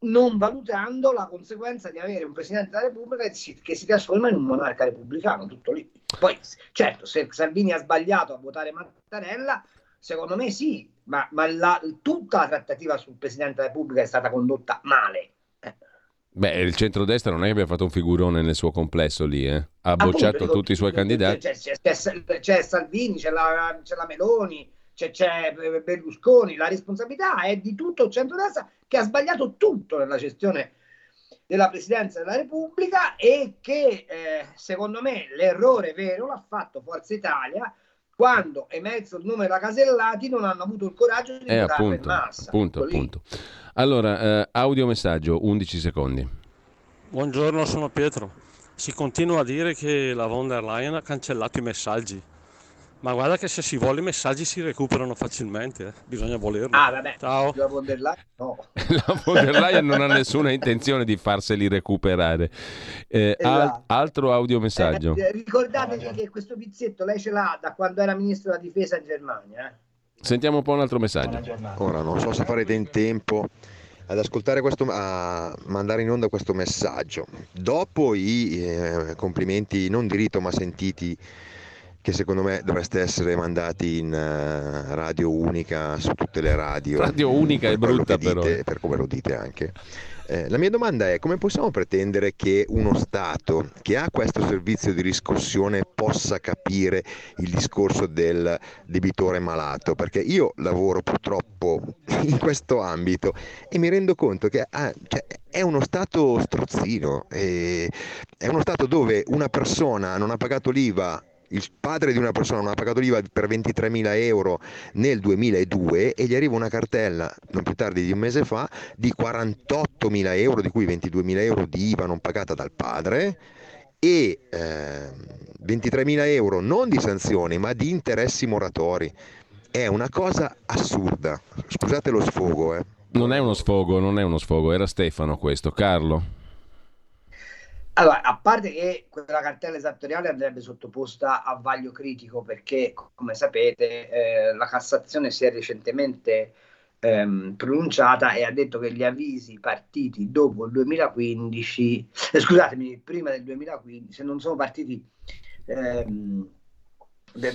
non valutando la conseguenza di avere un Presidente della Repubblica che si, che si trasforma in un monarca repubblicano, tutto lì. Poi, certo, se Salvini ha sbagliato a votare Mattarella, secondo me sì, ma, ma la, tutta la trattativa sul Presidente della Repubblica è stata condotta male Beh, il centrodestra non è che abbia fatto un figurone nel suo complesso lì, eh? ha bocciato Appunto, tutti i suoi candidati. C'è, c'è, c'è Salvini, c'è la, c'è la Meloni, c'è, c'è, Berlusconi, la responsabilità è di tutto il centrodestra che ha sbagliato tutto nella gestione della Presidenza della Repubblica e che eh, secondo me l'errore vero l'ha fatto Forza Italia quando emerso il nome della Casellati non hanno avuto il coraggio di eh, appunto, in massa. Appunto, appunto. Allora, eh, audiomessaggio, 11 secondi. Buongiorno, sono Pietro. Si continua a dire che la von der Leyen ha cancellato i messaggi. Ma guarda che se si vuole i messaggi si recuperano facilmente, eh. bisogna volerli. Ah, vabbè. Ciao. La von der Leyen no. la von der Leyen non ha nessuna intenzione di farseli recuperare. Eh, esatto. al- altro audiomessaggio. Eh, ricordatevi che questo pizzetto lei ce l'ha da quando era ministro della difesa in Germania. Eh. Sentiamo un po' un altro messaggio. Ora non so se farete in tempo ad ascoltare questo, a mandare in onda questo messaggio. Dopo i eh, complimenti non di rito ma sentiti che secondo me dovreste essere mandati in uh, radio unica su tutte le radio. Radio unica è brutta dite, però. Per come lo dite anche. Eh, la mia domanda è come possiamo pretendere che uno Stato che ha questo servizio di riscossione possa capire il discorso del debitore malato? Perché io lavoro purtroppo in questo ambito e mi rendo conto che ah, cioè, è uno Stato strozzino, è uno Stato dove una persona non ha pagato l'IVA il padre di una persona non ha pagato l'IVA per 23.000 euro nel 2002 e gli arriva una cartella non più tardi di un mese fa di 48.000 euro, di cui 22.000 euro di IVA non pagata dal padre e eh, 23.000 euro non di sanzioni ma di interessi moratori. È una cosa assurda. Scusate lo sfogo. Eh. Non è uno sfogo, non è uno sfogo, era Stefano questo. Carlo. Allora, a parte che quella cartella esattoriale andrebbe sottoposta a vaglio critico perché, come sapete, eh, la Cassazione si è recentemente ehm, pronunciata e ha detto che gli avvisi partiti dopo il 2015, eh, scusatemi, prima del 2015, se non sono partiti ehm,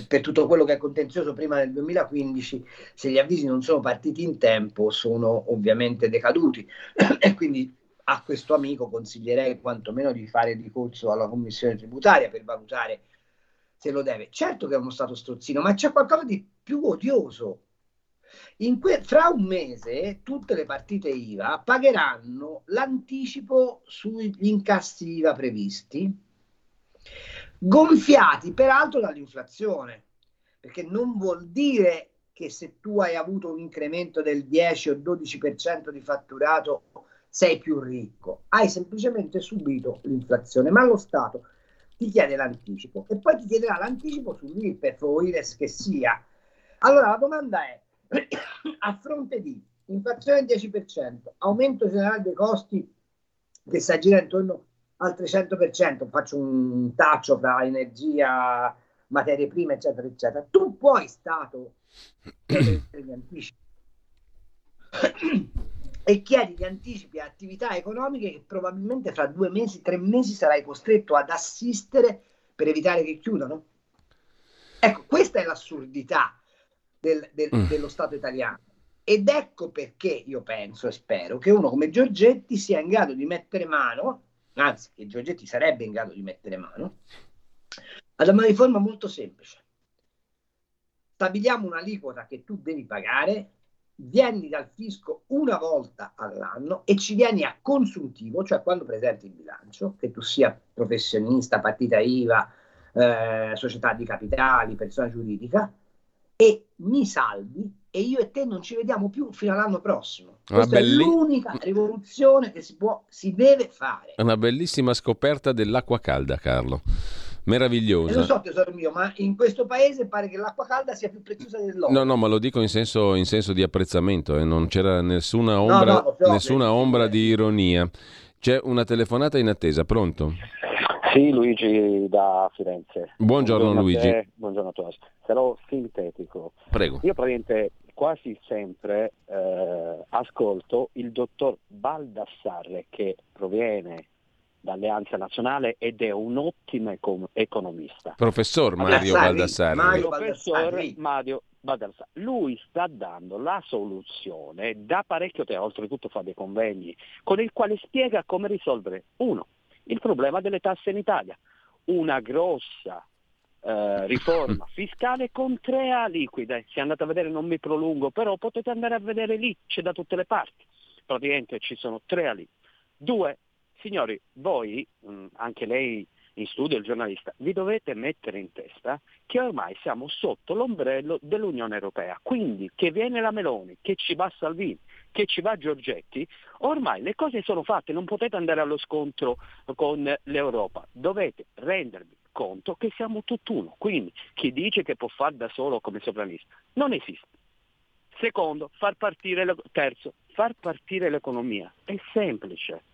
per tutto quello che è contenzioso prima del 2015, se gli avvisi non sono partiti in tempo, sono ovviamente decaduti. E quindi a questo amico consiglierei quantomeno di fare ricorso alla commissione tributaria per valutare se lo deve. Certo che è uno stato strozzino, ma c'è qualcosa di più odioso. Que- fra un mese tutte le partite IVA pagheranno l'anticipo sugli incassi IVA previsti, gonfiati peraltro dall'inflazione, perché non vuol dire che se tu hai avuto un incremento del 10 o 12% di fatturato sei più ricco, hai semplicemente subito l'inflazione, ma lo Stato ti chiede l'anticipo e poi ti chiederà l'anticipo sull'IRPEF o IRES che sia. Allora la domanda è, a fronte di inflazione del 10%, aumento generale dei costi che si aggira intorno al 300%, faccio un taccio tra energia, materie prime, eccetera, eccetera, tu puoi Stato chiedere gli anticipi e chiedi gli anticipi a attività economiche che probabilmente fra due mesi, tre mesi sarai costretto ad assistere per evitare che chiudano. Ecco, questa è l'assurdità del, del, mm. dello Stato italiano. Ed ecco perché io penso e spero che uno come Giorgetti sia in grado di mettere mano, anzi che Giorgetti sarebbe in grado di mettere mano, ad una riforma molto semplice. Stabiliamo un'aliquota che tu devi pagare vieni dal fisco una volta all'anno e ci vieni a consuntivo, cioè quando presenti il bilancio, che tu sia professionista, partita IVA, eh, società di capitali, persona giuridica, e mi salvi e io e te non ci vediamo più fino all'anno prossimo. Questa belli... è l'unica rivoluzione che si può, si deve fare. È una bellissima scoperta dell'acqua calda, Carlo meravigliosa. E lo so tesoro mio, ma in questo paese pare che l'acqua calda sia più preziosa dell'olio. No, no, ma lo dico in senso, in senso di apprezzamento, eh. non c'era nessuna ombra, no, no, nessuna ombra di ironia. C'è una telefonata in attesa, pronto? Sì, Luigi da Firenze. Buongiorno, buongiorno Luigi. A te, buongiorno a tutti. Sarò sintetico. Prego. Io praticamente quasi sempre eh, ascolto il dottor Baldassarre che proviene d'Alleanza Nazionale ed è un ottimo econ- economista. Professor Mario Baldassarri. Mario Professor Mario Baldassarri. Lui sta dando la soluzione da parecchio tempo, oltretutto fa dei convegni, con il quale spiega come risolvere, uno, il problema delle tasse in Italia, una grossa eh, riforma fiscale con tre A liquide. Se andate a vedere non mi prolungo, però potete andare a vedere lì, c'è da tutte le parti. Praticamente ci sono tre A liquide. Due, Signori, voi, mm, anche lei in studio, il giornalista, vi dovete mettere in testa che ormai siamo sotto l'ombrello dell'Unione Europea. Quindi che viene la Meloni, che ci va Salvini, che ci va Giorgetti, ormai le cose sono fatte, non potete andare allo scontro con l'Europa, dovete rendervi conto che siamo tutt'uno. Quindi chi dice che può fare da solo come sovranista non esiste. Secondo, far partire le... terzo, far partire l'economia. È semplice.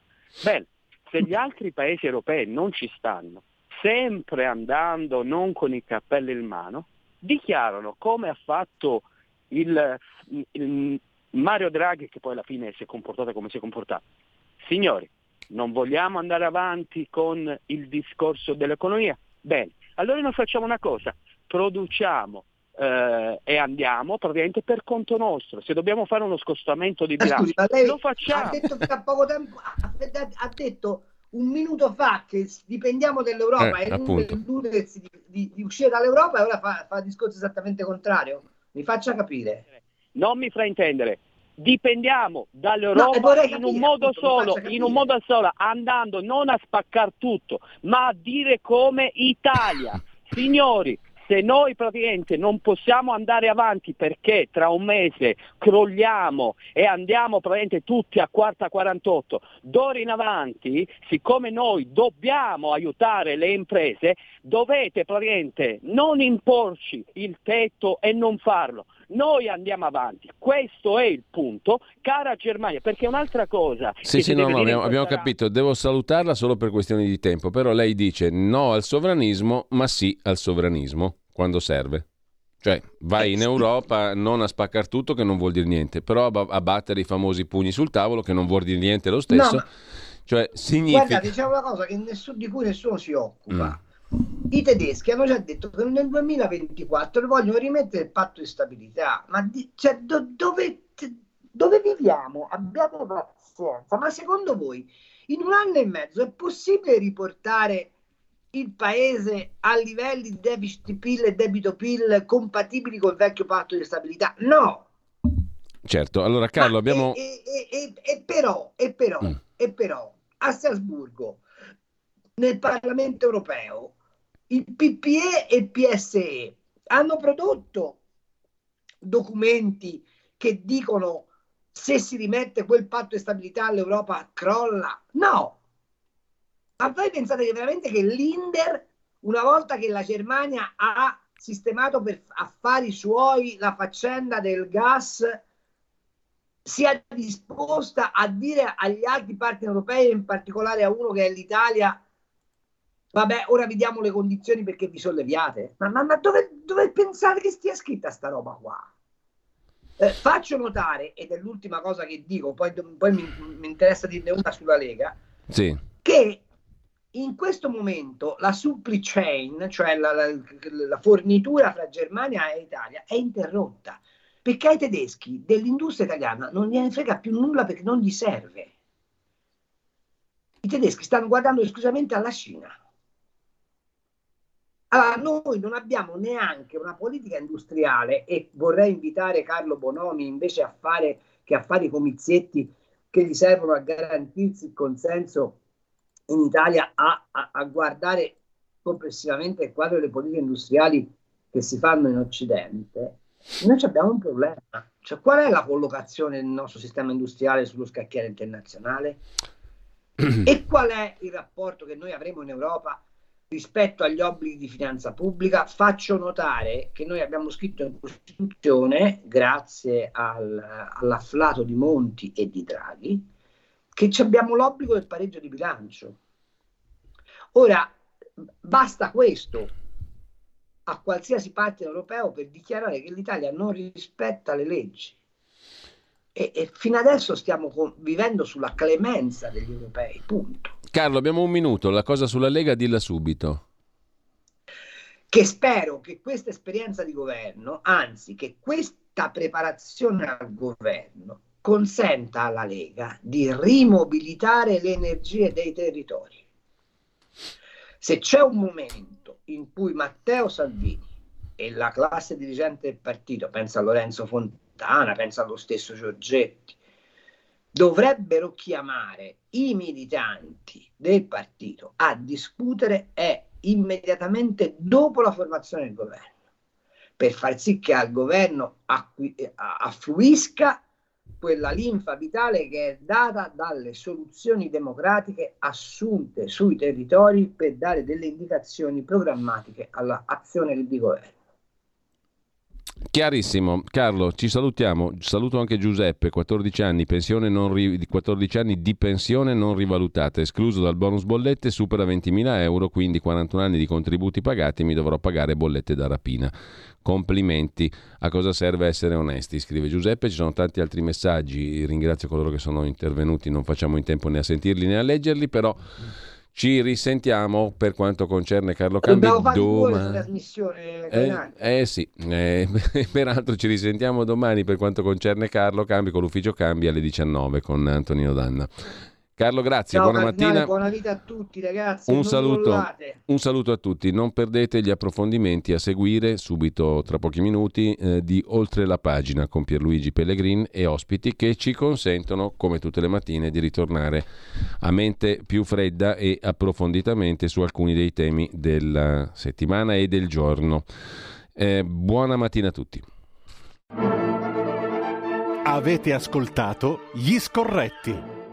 Bene, se gli altri paesi europei non ci stanno, sempre andando non con i cappelli in mano, dichiarano come ha fatto il, il Mario Draghi, che poi alla fine si è comportato come si è comportato. Signori, non vogliamo andare avanti con il discorso dell'economia? Bene, allora noi facciamo una cosa, produciamo eh, e andiamo praticamente per conto nostro. Se dobbiamo fare uno scostamento di bilancio, Scusi, lo facciamo. Ha detto tempo, ha, ha detto un minuto fa che dipendiamo dall'Europa Eh, e illudersi di, di, di uscire dall'Europa e ora fa, fa il discorso esattamente contrario. Mi faccia capire. Non mi fraintendere. Dipendiamo No, dall'Europa vorrei in un modo appunto, solo, in un modo solo, andando non a spaccare tutto, ma a dire come Italia. Signori, se noi praticamente non possiamo andare avanti perché tra un mese crolliamo e andiamo praticamente tutti a quarta 48, d'ora in avanti, siccome noi dobbiamo aiutare le imprese, dovete praticamente non imporci il tetto e non farlo. Noi andiamo avanti, questo è il punto, cara Germania, perché un'altra cosa... Sì, sì, no, no, abbiamo, abbiamo questa- capito. Devo salutarla solo per questioni di tempo, però lei dice no al sovranismo, ma sì al sovranismo quando serve. Cioè, vai in Europa non a spaccar tutto che non vuol dire niente, però a, ba- a battere i famosi pugni sul tavolo che non vuol dire niente lo stesso. No, ma- Cioè, significa... Guarda, diciamo una cosa che nessuno- di cui nessuno si occupa. Mm. I tedeschi hanno già detto che nel 2024 vogliono rimettere il patto di stabilità, ma di- cioè, do- dove, dove viviamo? Abbiate pazienza, ma secondo voi in un anno e mezzo è possibile riportare il paese a livelli di deficit PIL e debito PIL compatibili col vecchio patto di stabilità? No, Certo, allora Carlo, abbiamo... e, e- e- e però, e però, Mm. e però, a Strasburgo, nel Parlamento europeo, il PPE e il PSE hanno prodotto documenti che dicono se si rimette quel patto di stabilità l'Europa crolla. No! Ma voi pensate che veramente che l'Inder, una volta che la Germania ha sistemato per affari suoi la faccenda del gas, sia disposta a dire agli altri partner europei, in particolare a uno che è l'Italia, vabbè, ora vi diamo le condizioni perché vi solleviate. Ma, ma- ma dove, dove pensate che stia scritta sta roba qua? Eh, faccio notare, ed è l'ultima cosa che dico, poi, poi mi, mi interessa dirne una sulla Lega, Sì, che in questo momento la supply chain, cioè la, la- la fornitura fra Germania e Italia, è interrotta perché ai tedeschi dell'industria italiana non gliene frega più nulla perché non gli serve. I tedeschi stanno guardando esclusivamente alla Cina. Allora, noi non abbiamo neanche una politica industriale e vorrei invitare Carlo Bonomi invece a fare che a fare i comizietti che gli servono a garantirsi il consenso in Italia a, a- a guardare complessivamente il quadro delle politiche industriali che si fanno in Occidente, noi abbiamo un problema. Cioè, qual è la collocazione del nostro sistema industriale sullo scacchiere internazionale? e qual è il rapporto che noi avremo in Europa rispetto agli obblighi di finanza pubblica? Faccio notare che noi abbiamo scritto in Costituzione, grazie al- all'afflato di Monti e di Draghi, che abbiamo l'obbligo del pareggio di bilancio. Ora, basta questo a qualsiasi parte europeo per dichiarare che l'Italia non rispetta le leggi. E, e fino adesso stiamo con- vivendo sulla clemenza degli europei, punto. Carlo, abbiamo un minuto, la cosa sulla Lega dilla subito. Che spero che questa esperienza di governo, anzi che questa preparazione al governo, consenta alla Lega di rimobilitare le energie dei territori. Se c'è un momento in cui Matteo Salvini e la classe dirigente del partito, pensa a Lorenzo Fontana, pensa allo stesso Giorgetti, dovrebbero chiamare i militanti del partito a discutere è immediatamente dopo la formazione del governo, per far sì che al governo a- affluisca quella linfa vitale che è data dalle soluzioni democratiche assunte sui territori per dare delle indicazioni programmatiche all'azione di governo. Chiarissimo. Carlo, ci salutiamo. Saluto anche Giuseppe, 14 anni, ri- 14 anni di pensione non rivalutata, escluso dal bonus bollette, supera 20.000 euro, quindi 41 anni di contributi pagati, mi dovrò pagare bollette da rapina. Complimenti. A cosa serve essere onesti? Scrive Giuseppe. Ci sono tanti altri messaggi. Ringrazio coloro che sono intervenuti. Non facciamo in tempo né a sentirli né a leggerli, però Ci risentiamo per quanto concerne Carlo Cambi domani. trasmissione, eh, eh, sì, eh, peraltro ci risentiamo domani per quanto concerne Carlo Cambi con l'ufficio Cambi alle 19 con Antonino Danna. Carlo, grazie, Ciao, buona Cardinale, mattina. Buona vita a tutti, ragazzi. Un saluto, un saluto a tutti, non perdete gli approfondimenti a seguire subito tra pochi minuti eh, di Oltre la pagina con Pierluigi Pellegrin e ospiti che ci consentono, come tutte le mattine, di ritornare a mente più fredda e approfonditamente su alcuni dei temi della settimana e del giorno. Eh, buona mattina a tutti. Avete ascoltato Gli Scorretti,